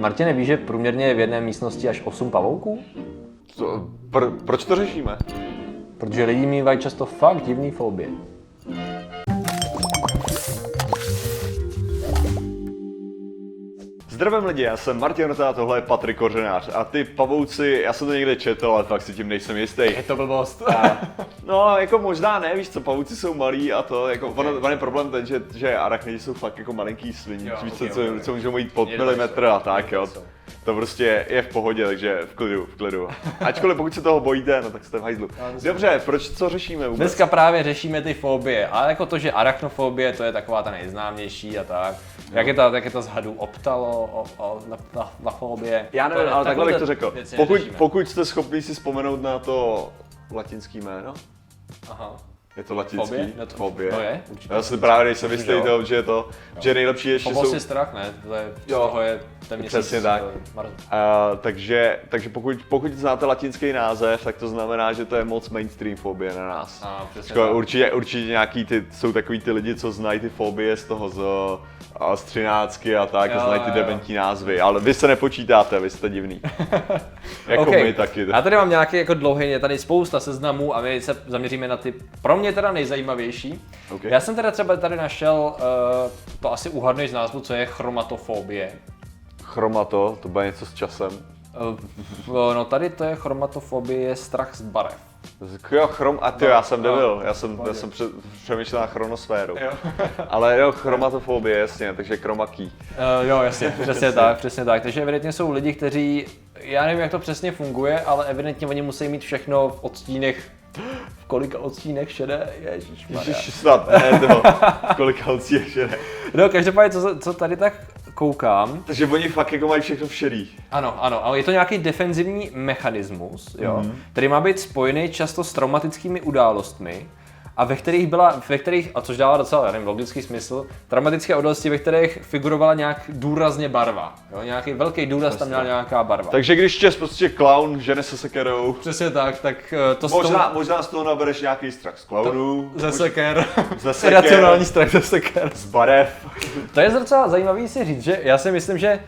Martine, víš, že průměrně je v jedné místnosti až 8 pavouků? To, pro, proč to řešíme? Protože lidi mývají často fakt divný fobie. Zdravím lidi, já jsem Martin Rota, tohle je Patrik Kořenář a ty pavouci, já jsem to někde četl, ale fakt si tím nejsem jistý. Je to blbost. No, jako možná ne, víš co, pavouci jsou malí a to, jako, okay. on, on je problém ten, že, že arachnidi jsou fakt jako malinký sviní, víš okay, co, okay, co, co můžou mít pod milimetr a tak, jo. Jsou. To prostě je v pohodě, takže v klidu, v klidu. Ačkoliv pokud se toho bojíte, no tak jste v hajzlu. Dobře, proč, co řešíme vůbec? Dneska právě řešíme ty fobie, ale jako to, že arachnofobie, to je taková ta nejznámější a tak. Jak je ta, jak je ta z hadů optalo, o, o, na, na, na fobie. Já nevím, To- ale takhle bych to řekl. Pokud, pokud jste schopni si vzpomenout na to latinský jméno, Aha. je to latinský? Fobie? No to- Fobie. no je, určitě. Já si právě nejsem jistý že jo. to, je to, že nejlepší ještě Phobos jsou... je strach, ne? To je, z Jo. toho je ten měsíc. Přesně tak. A, takže, takže pokud, pokud znáte latinský název, tak to znamená, že to je moc mainstream fobie na nás. A, přesně Jako tak. určitě, určitě nějaký ty, jsou takový ty lidi, co znají ty fobie z toho z, a z třináctky a tak, Jo, a znají ty dementní názvy, ale vy se nepočítáte, vy jste divný. jako Okay. my taky. Já tady mám nějaký jako dlouhý, je tady spousta seznamů a my se zaměříme na ty pro mě teda nejzajímavější. Ok. Já jsem teda třeba tady našel, uh, to asi uhadneš z názvu, co je chromatofobie. Chromato, to bude něco s časem. Uh, no tady to je chromatofobie, je strach z barev. Jo, chrom, a ty, já jsem no, nebyl, já jsem, já jsem pře- přemýšlel na chronosféru. Jo. Ale jo, chromatofobie, jasně, takže chromaký. Uh, jo, jasně, přesně tak, přesně tak. Takže evidentně jsou lidi, kteří, já nevím, jak to přesně funguje, ale evidentně oni musí mít všechno v odstínech, v kolika odstínech šedé. Ježiš, snad, ne, to, kolika holcí ještě ne. No, každopádně, co, co tady tak koukám, Takže oni fakt jako mají všechno v šedý. Ano, ano, ale je to nějaký defenzivní mechanismus, jo, Mhm. mm-hmm. který má být spojený často s traumatickými událostmi a ve kterých byla, ve kterých, a což dává docela, já nevím, logický smysl, traumatické události, ve kterých figurovala nějak důrazně barva, jo, nějaký velký důraz tam měla nějaká barva. Takže když tě prostě clown žene se sekerou, Přesně tak, tak eh, to možná, možná z toho nabereš nějaký strach z clownů, ze seker, ze seker, racionální strach ze seker. z barev. To je docela zajímavý si říct, že já si myslím, že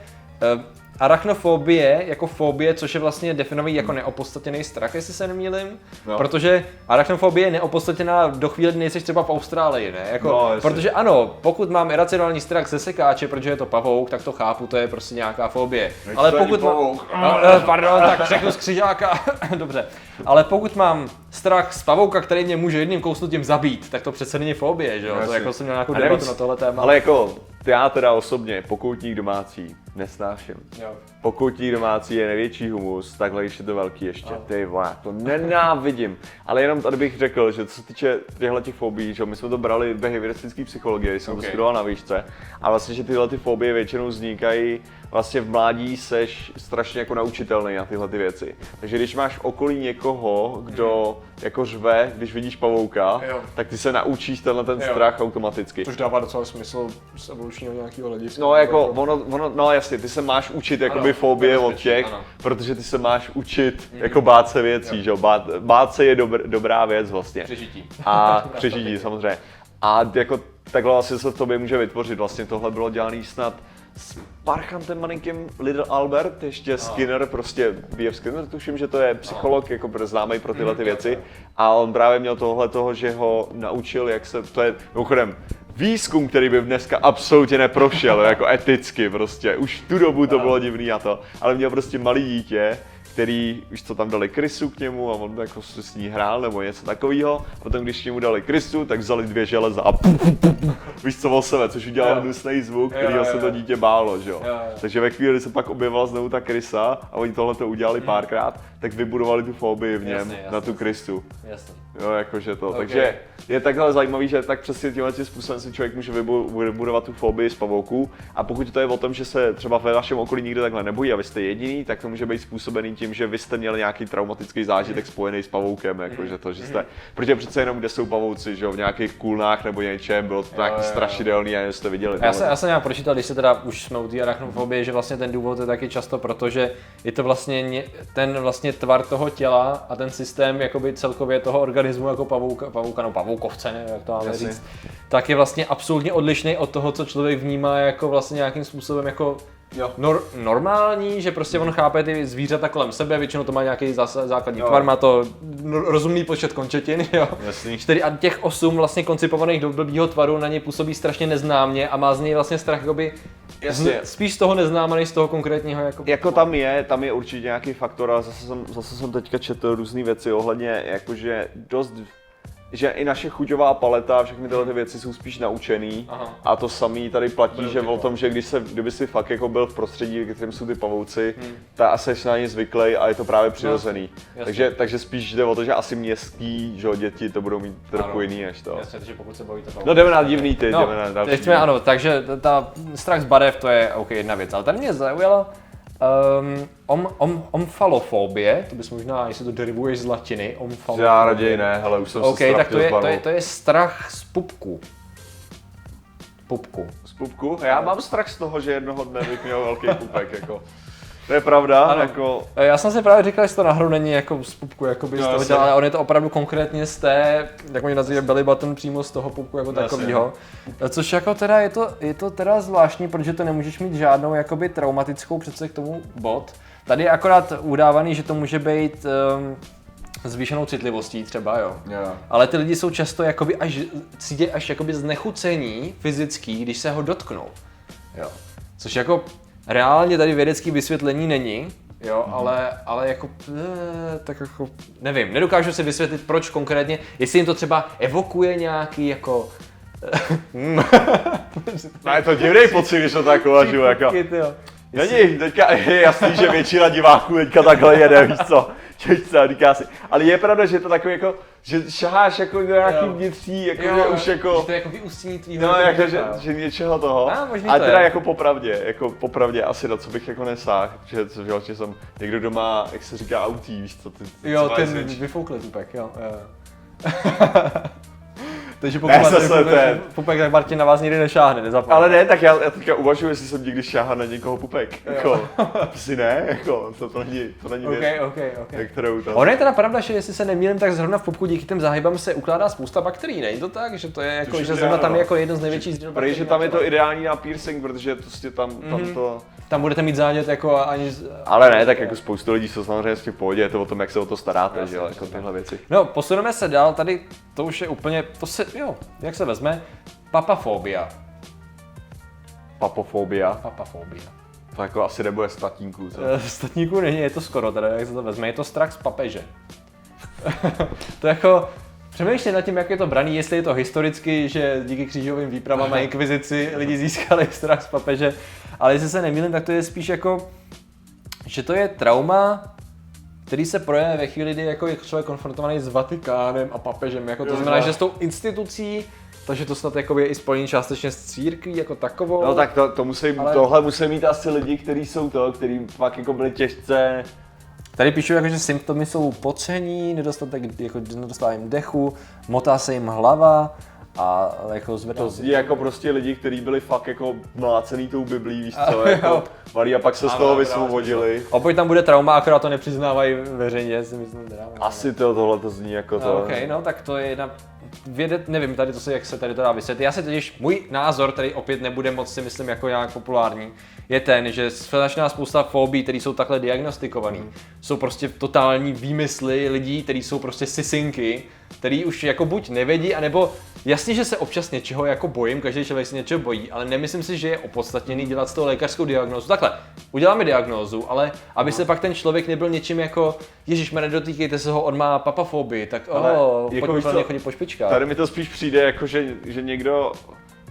uh, arachnofobie jako fobie, což je vlastně definovaný jako neopodstatněný strach, jestli se nemýlim, No. protože arachnofobie je neopodstatněná do chvíle, kdy nejsi třeba v Austrálii, ne? Jako, No, protože ano, pokud mám iracionální strach ze sekáče, protože je to pavouk, tak to chápu, to je prostě nějaká fobie. Ale to není pokud mám, no, pardon, tak řeknu z křižáka, dobře. Ale pokud mám strach z pavouka, který mě může jedním kousnutím zabít, tak to přece není fobie, že jo? To jako jsem měl nějakou debatu na tohle téma. Ale jako, já teda osobně, pokoutník domácí, nesnáším. Jo. Pokoutník domácí je největší humus, takhle když je to velký ještě. Ano. Ty vole, to nenávidím. Ale jenom tady bych řekl, že co se týče těchto těch fobií, že my jsme to brali v behavioristické psychologii, jsem Ok. to studoval na výšce. A vlastně, že tyhle ty fobie většinou vznikají vlastně v mládí seš strašně jako naučitelný na tyhle ty věci. Takže když máš v okolí někoho, kdo jako řve, když vidíš pavouka, Jo. tak ty se naučíš tenhle ten Jo. strach automaticky. Což dává docela smysl z evolučního nějakého hlediska. No jako ono, ono, no jasně, ty se máš učit jakoby Ano, fobie od těch, ano. Protože ty se máš učit jako bát se věcí, že jo, bát, bát se je dobr, dobrá věc vlastně. Přežití. A přežití samozřejmě. A jako takhle vlastně se v tobě může vytvořit, vlastně tohle bylo dělaný snad s parchantem malinkým Little Albert, ještě Skinner, prostě B.F. Skinner, tuším, že to je psycholog, jako známý pro tyhle ty věci. A on právě měl tohle toho, že ho naučil, jak se, to je mimochodem výzkum, který by dneska absolutně neprošel, jako eticky prostě. Už v tu dobu to bylo divný a to, ale měl prostě malý dítě, který, už co tam dali krysu k němu a on jako se s ní hrál nebo něco takového. Potom když k němu dali krysu, tak vzali dvě železa a pum, pum, pum, pum, víš co o sebe, což udělal hnusný zvuk, jo, se to dítě bálo, že jo. Takže ve chvíli, kdy se pak objevila znovu ta krysa a oni tohle to udělali párkrát, tak vybudovali tu fobii v něm Jasně, jasně. na tu krysu. Jasně. Jo, jakože to. Ok. Takže je takhle zajímavý, že tak přesně tímhle tím způsobem si člověk může vybu- vybudovat tu fobii z pavouků. A pokud to je o tom, že se třeba ve vašem okolí nikdo takhle nebojí a vy jste jediný, tak to může být způsobený tím, že vy jste měli nějaký traumatický zážitek spojený s pavoukem, jakože to, že jste, protože přece jenom kde jsou pavouci, že jo, v nějakých kulnách nebo něčem, bylo to nějaký strašidelný a jste viděli. Já jsem, já jsem nějak pročítal, když se teda už jsme u té arachnofobie, že vlastně ten důvod je taky často proto, že je to vlastně ně, ten vlastně vlastně tvar toho těla a ten systém jakoby celkově toho organismu jako pavouka, pavouka no pavoukovce, ne, jak to máme Jasně. říct, tak je vlastně absolutně odlišný od toho, co člověk vnímá jako vlastně nějakým způsobem jako Jo. nor, normální, že prostě on chápe ty zvířata kolem sebe, většinou to má nějaký zás, základní Jo. tvar, má to rozumný počet končetin, jo. Jasný. Čtyři a těch osm vlastně koncipovaných do blbýho tvaru na ně působí strašně neznámě a má z něj vlastně strach jakoby Jasně. spíš z toho neznáma, než z toho konkrétního jako... Jako tam je, tam je určitě nějaký faktor, ale zase jsem, zase jsem teďka četl různé věci ohledně, jakože dost, že i naše chuťová paleta a všechny tyhle ty věci jsou spíš naučený Aha. a to samý tady platí, Budou že o tom, že když se, kdyby si fakt jako byl v prostředí, ve kterém jsou ty pavouci, Hmm. tak asi jsi na ně zvyklý a je to právě přirozený. jasně. takže, takže spíš jde o to, že asi městský, že jo, děti to budou mít trochu Ano. jiný než to. Jasně, takže pokud se bavíte No jdeme na divný ty, No, jdeme na další. jsme, ano, takže ta- ta strach z barev, to je OK, jedna věc, ale tady mě zaujala um, om, om, omfalofobie, to bys možná, jestli to derivuješ z latiny, omfalofobie. Já raději ne, hele, už jsem OK, se tak to je, to, je, to je strach z pupku. Pupku. Z pupku? Já mám strach z toho, že jednoho dne bych měl velký pupek, jako. To je pravda, Ano. jako... E, Já jsem si právě říkal, že to náhodou není jako z pupku, jakoby z No, toho jasně. těla, ale on je to opravdu konkrétně z té, jak oni nazývají belly button přímo z toho pupku jako Jasně. takového. Což jako teda je to, je to teda zvláštní, protože to nemůžeš mít žádnou jakoby traumatickou přece k tomu bod. Tady je akorát udávaný, že to může být um, zvýšenou citlivostí třeba, jo. Jo. Ale ty lidi jsou často jakoby až, cítí až jakoby znechucení fyzický, když se ho dotknou. Jo. Což jako reálně tady vědecký vysvětlení není, jo, Mhm. ale, ale jako, eh, tak jako, nevím, nedokážu si vysvětlit, proč konkrétně, jestli jim to třeba evokuje nějaký jako, No je to divný pocit, když to tak uvažuju, jako. Není, teďka je jasný, že většina diváků teďka takhle jede, víš co, co, říká si. Ale je pravda, že je to takový jako, že šaháš jako do nějaký Jo. vnitří, jako Jo, že už jako, že to je jako vyústění tvýho. no jako, že, že něčeho toho. A, možný A to teda je. jako popravdě, jako popravdě asi na co bych jako nesáhl, že co, že vlastně jsem někdo, kdo má, jak se říká, autí, víš co, ty, ty Jo, ten vyfoukli pupek, jo. jo. Takže pokud Ne, máte pupek, ten. pupek, tak Martin na vás nikdy nešáhne, nezapomeň. Ale ne, tak já, já teďka uvažuji, jestli jsem někdy šáhal na někoho pupek. Jako, asi ne, jako, to, to není, to není věc, OK, OK, OK. okay. kterou to... Ono je teda pravda, že jestli se nemýlím, tak zrovna v pupku díky těm záhybám se ukládá spousta bakterií, není to tak? Že to je jako, že že zrovna tam no. je jako jeden z největších zdrojů Protože bakterií tam na je to ideální na piercing, protože prostě tam, tam Mhm. to... Tam budete mít zánět jako ani... Ale ne, tak jako spoustu lidí jsou samozřejmě v pohodě, je to o tom, jak se o to staráte, že jo, jako tyhle věci. No, posuneme se dál, tady to už je úplně, to se, jo, jak se vezme, papafobia. Papofobia, Papafobia. to jako asi nebude z tatínků, co? Eh, Statníků není, je to skoro teda, jak se to vezme, je to strach z papeže. to jako, přemýšlím nad tím, jak je to braný, jestli je to historicky, že díky křížovým výpravám a inkvizici lidi získali strach z papeže, ale jestli se nemýlím, tak to je spíš jako, že to je trauma, který se projeví ve chvíli, kdy jako je člověk konfrontovaný s Vatikánem a papežem. Jako to Jo, znamená, že s tou institucí, takže to snad jako je i spojený částečně s církví jako takovou. No tak to, to musí, Ale- tohle musí mít asi lidi, kteří jsou to, kteří fakt jako byli těžce Tady píšu, jako, že symptomy jsou pocení, nedostatek, jako nedostává jim dechu, motá se jim hlava a jako zvedl Lidi jako prostě lidi, kteří byli fakt jako mlácený tou biblí, víš A co, jako malí a pak se z toho vysvobodili. A pokud tam bude trauma, akorát to nepřiznávají veřejně, si myslím. Teda, no. Asi to, tohle to zní jako to. No, OK, no tak to je jedna vědět, nevím tady to se, jak se tady to dá vysvětlit. Já si totiž, můj názor, který opět nebude moc si myslím jako nějak populární, je ten, že strašná spousta fobí, které jsou takhle diagnostikované, jsou prostě totální výmysly lidí, kteří jsou prostě sisinky, který už jako buď nevědí, anebo jasně, že se občas něčeho jako bojím, každý člověk se něčeho bojí, ale nemyslím si, že je opodstatněný dělat z toho lékařskou diagnózu. Takhle, uděláme diagnózu, ale aby se pak ten člověk nebyl něčím jako, Ježíš, nedotýkejte se ho, on má papafobii, tak Ale oh, jako pojďme chodit po špičkách. Tady mi to spíš přijde jako, že, že někdo,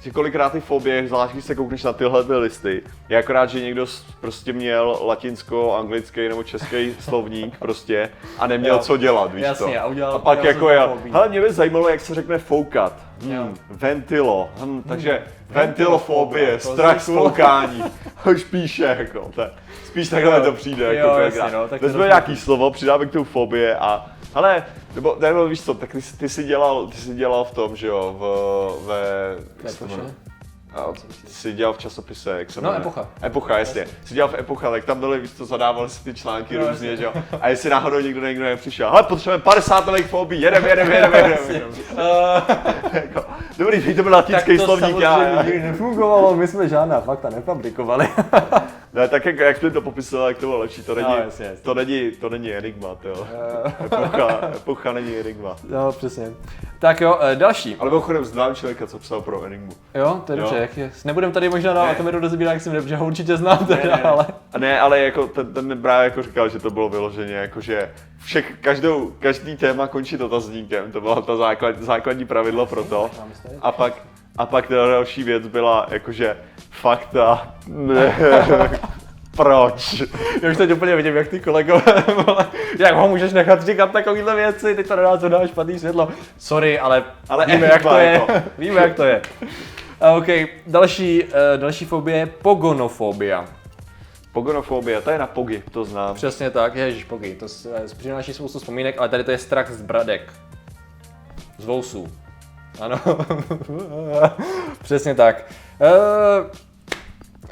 že kolikrát ty fobie, zvlášť když se koukneš na tyhle ty listy, je akorát, že někdo prostě měl latinsko, anglický nebo český slovník prostě a neměl Jo. co dělat, víš Jasně, co. a udělal- a pak jako fobí. hele mě by zajímalo, jak se řekne foukat. Jo. Hmm, ventilo, hm, takže ventilofobie, ventilofobie, to strach z foukání. Už píše, jako, to, spíš takhle Jo. to přijde. Jo, Jako jasně, kolikrát. no, tak to Vezme nějaký slovo, přidáme k tomu fobie a ale, nebo, nebo víš co, tak ty, jsi- ty jsi dělal, ty jsi dělal v tom, že jo, v, ve, to jmenuje? A jsi dělal v časopise, jak se No, jmenuje? Epocha. Epocha, jasně. Jsi dělal v Epocha, tak tam byly, víš co, zadávali si ty články No, různě, že jo. A jestli náhodou někdo někdo nepřišel, hele, potřebujeme 50 nových fobí, jedem, jedem, jedem, jedem. jedem. Jako, Dobrý, to byl latinský slovník, já, já. nikdy nefungovalo, my jsme žádná fakta nefabrikovali. Ne, tak jak, jak jsi to popisoval, jak to bylo lepší, to není, No, jasně, jasně. to není, to není enigma, to jo. Epocha, epocha není enigma. no, přesně. Tak jo, eh, další. Ale mimochodem znám člověka, co psal pro enigmu. Jo, to je dobře, jak je. Nebudem tady možná na Ne. Atomiru rozebírat, jak si že ho určitě znám teda, ale... A ne, ale jako ten, ten mi právě jako říkal, že to bylo vyloženě, jako že všech, každou, každý téma končí dotazníkem, to byla ta základ, základní pravidlo pro to. A pak, a pak ta další věc byla, jakože fakta, ne, proč? Já už teď úplně vidím, jak ty kolegové, vole, jak ho můžeš nechat říkat takovýhle věci, teď to na nás dá špatný světlo. Sorry, ale, Ale víme, jak to je. jako. víme, jak to je. A OK, další, uh, další fobie je pogonofobia. Pogonofobie, to je na pogy, to znám. Přesně tak, ježiš, pogy, to eh, přináší spoustu vzpomínek, ale tady to je strach z bradek. Z vousů. Ano. Přesně tak. Uh,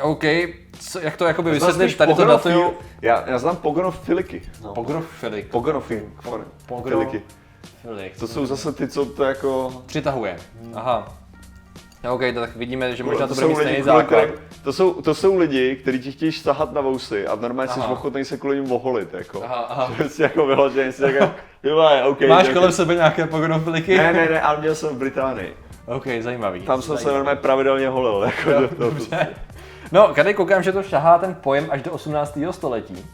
OK, co, jak to jakoby vysvětlíš, tady to datuju. Já, já znám pogonofiliky. No. Pogrofilik. Pogonofiliky. Pogrofilik. To jsou zase ty, co to jako... Přitahuje. Aha. No, OK, tak vidíme, že možná to to bude mít stejný základ. to, jsou, to jsou lidi, kteří ti chtějí sahat na vousy a normálně jsi ochotný se kvůli ním oholit, jako. Aha, aha. Že jako vyložený, jsi jako, jo, OK. Máš kolem sebe nějaké pogonofiliky? Ne, ne, ne, ale měl jsem v Británii. OK, zajímavý. Tam jsem se zajímavý. normálně pravidelně holil, jako Jo, do toho. dobře. No, tady koukám, že to šahá ten pojem až do 18. století.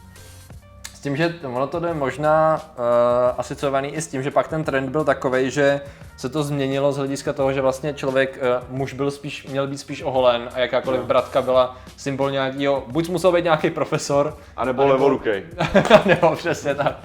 S tím, že ono to jde možná uh, asociovaný i s tím, že pak ten trend byl takový, že se to změnilo z hlediska toho, že vlastně člověk, uh, muž byl spíš, měl být spíš oholen a jakákoliv No. bratka byla symbol nějakého, buď musel být nějaký profesor, A nebo levorukej. nebo přesně tak,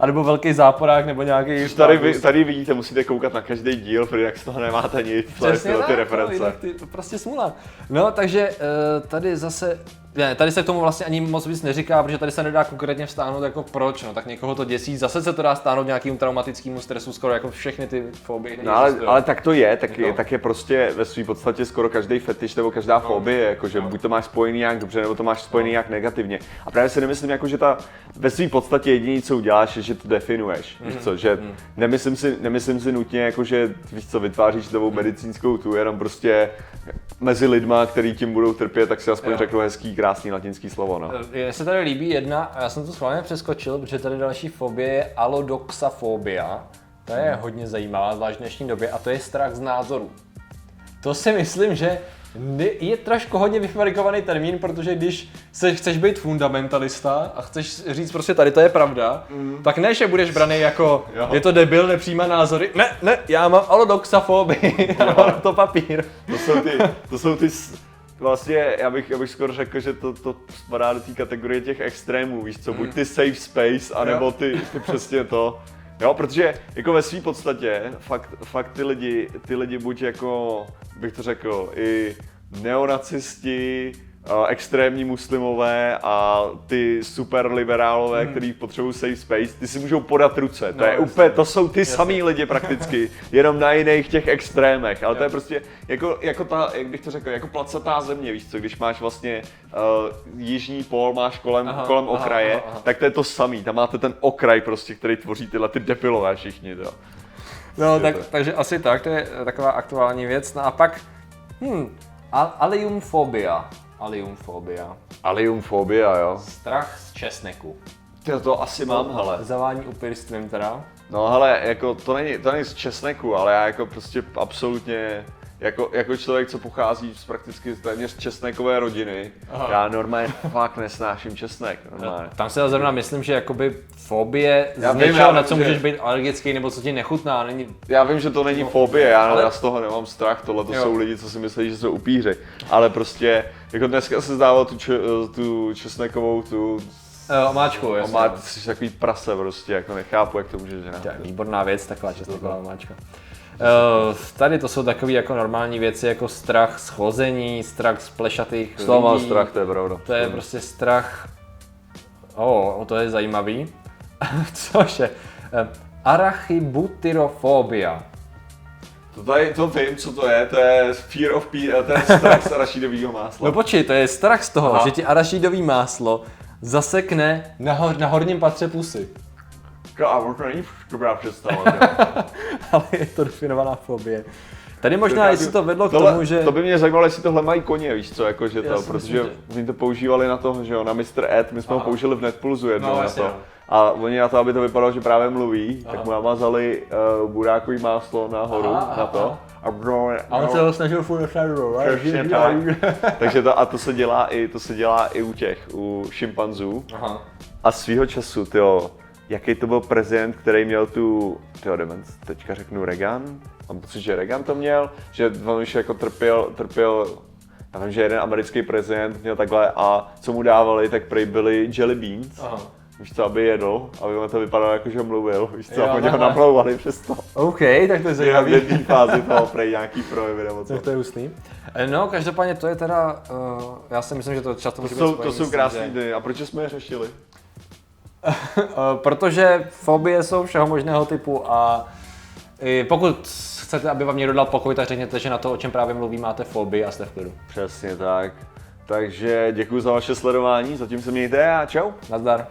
a nebo velký záporák, nebo nějaký Tady, vy, tady vidíte, musíte koukat na každý díl, protože jak z toho nemáte nic, Přesně tak, ty no, reference. jinak ty, to prostě smůla. No, takže uh, tady zase, ne, tady se k tomu vlastně ani moc víc neříká, protože tady se nedá konkrétně vstáhnout jako proč, no, tak někoho to děsí, zase se to dá stáhnout nějakému traumatickému stresu, skoro jako všechny ty fobii. No ale, ale tak to je, tak je, No. tak je prostě ve své podstatě skoro každý fetiš nebo každá fobie, jakože buď to máš spojený nějak dobře, nebo to máš spojený nějak negativně. A právě si nemyslím, jako, že ta ve své podstatě jediné, co uděláš, je, že to definuješ. Víš co, že nemyslím si, nemyslím si nutně, jako, že víš co, vytváříš novou medicínskou tu, jenom prostě mezi lidma, který tím budou trpět, tak si aspoň Jo. řeknu hezký, krásný latinský slovo. No. Mně se tady líbí jedna, a já jsem to schválně přeskočil, protože tady další fobie je alodoxafobia. To je hodně zajímavá, zvlášť v dnešní době, a to je strach z názoru. To si myslím, že je trošku hodně vyfabrikovaný termín, protože když se chceš být fundamentalista a chceš říct prostě tady to je pravda, mm. tak ne, že budeš braný jako Jo. je to debil, nepřijímá názory. Ne, ne, já mám alodoxafobii, já mám to papír. To jsou ty, to jsou ty vlastně, já bych, já bych skoro řekl, že to, to spadá do té kategorie těch extrémů, víš co, buď ty safe space, anebo ty, ty přesně to. Jo, protože jako ve své podstatě fakt, fakt ty lidi, ty lidi buď jako, bych to řekl, i neonacisti, extrémní muslimové a ty super liberálové, hmm. kteří potřebují safe space, ty si můžou podat ruce. To No, je jasně. úplně, to jsou ty samý lidi prakticky, jenom na jiných těch extrémech. Ale to je prostě jako, jako ta, jak bych to řekl, jako placatá země, víš co, když máš vlastně uh, jižní pól, máš kolem, Aha, kolem aha, okraje, aha, aha. tak to je to samý. Tam máte ten okraj prostě, který tvoří tyhle ty debilové všichni, jo. No, tak, to- takže asi tak, to je taková aktuální věc. No a pak, hm, al- aliumfobia. Aliumfobia. Aliumfobia, jo. Strach z česneku. To, to asi mám, hele. Zavání upirstvím teda. No hele, jako to není, to není z česneku, ale já jako prostě absolutně, jako, jako člověk, co pochází z prakticky téměř česnekové rodiny, Aha. já normálně fakt nesnáším česnek, normálně. Tam se zrovna myslím, že jakoby fobie Já z vím, něčeho, na co že- můžeš být alergický nebo co ti nechutná, není... Já vím, že to není fobie, já, ale- já z toho nemám strach, tohle to Jo. jsou lidi, co si myslí, že jsou upíři, ale prostě, jako dneska se zdával tu, če, tu česnekovou, tu Uh, omáčku, jasně. Omát, ty jsi takový prase prostě, jako nechápu, jak to můžeš To je dělat. výborná věc, taková česneková omáčka. Uh, tady to jsou takové jako normální věci, jako strach z chození, strach z plešatých mám lidí. strach, to je pravda. To je prostě strach. O, oh, to je zajímavý. Což je? Eh, Arachibutyrofobia. To, tady, to vím, co to je, to je Fear of Pea, to je strach z arašidového másla. No počkej, to je strach z toho, Aha. že ti arašidový máslo zasekne na, hor, na horním patře pusy. Kámo, to není dobrá představa. Ale je to definovaná fobie. Tady možná, jestli to vedlo k Tohle- tomu, že... To by mě zajímalo, jestli tohle mají koně, víš co, jako že Já to, si protože myslím, oni to používali na to, že jo, na Mr. Ed, my jsme ho Aha. použili v Netpulzu jednou No, na to. no. A oni na to, aby to vypadalo, že právě mluví, Aha. tak mu namazali uh, burákový máslo nahoru Aha, na to. A, bro, A on se ho snažil furt dostat do Přesně tak. Takže to, a to se dělá i, to se dělá i u těch, u šimpanzů. Aha. A svýho času, tyjo, jaký to byl prezident, který měl tu, tyjo, demens, teďka řeknu Reagan, mám pocit, že Reagan to měl, že on už jako trpěl, trpěl, já vím, že jeden americký prezident měl takhle a co mu dávali, tak prej byly jelly beans, Aha. víš co, aby jedl, aby mu to vypadalo jako, že mluvil, víš co, Jo, a oni ho namlouvali přes to. OK, tak to je Je v zajímavý. jedné fázi toho prej nějaký projevy nebo co. Tak to je ústný. No, každopádně to je teda, uh, já si myslím, že to často To může jsou, být to jsou krásné že- dny. A proč jsme je řešili? Protože fobie jsou všeho možného typu a pokud chcete, aby vám někdo dal pokoj, tak řekněte, že na to, o čem právě mluví, máte fobii a jste v klidu. Přesně tak. Takže děkuji za vaše sledování, zatím se mějte a čau. Nazdar.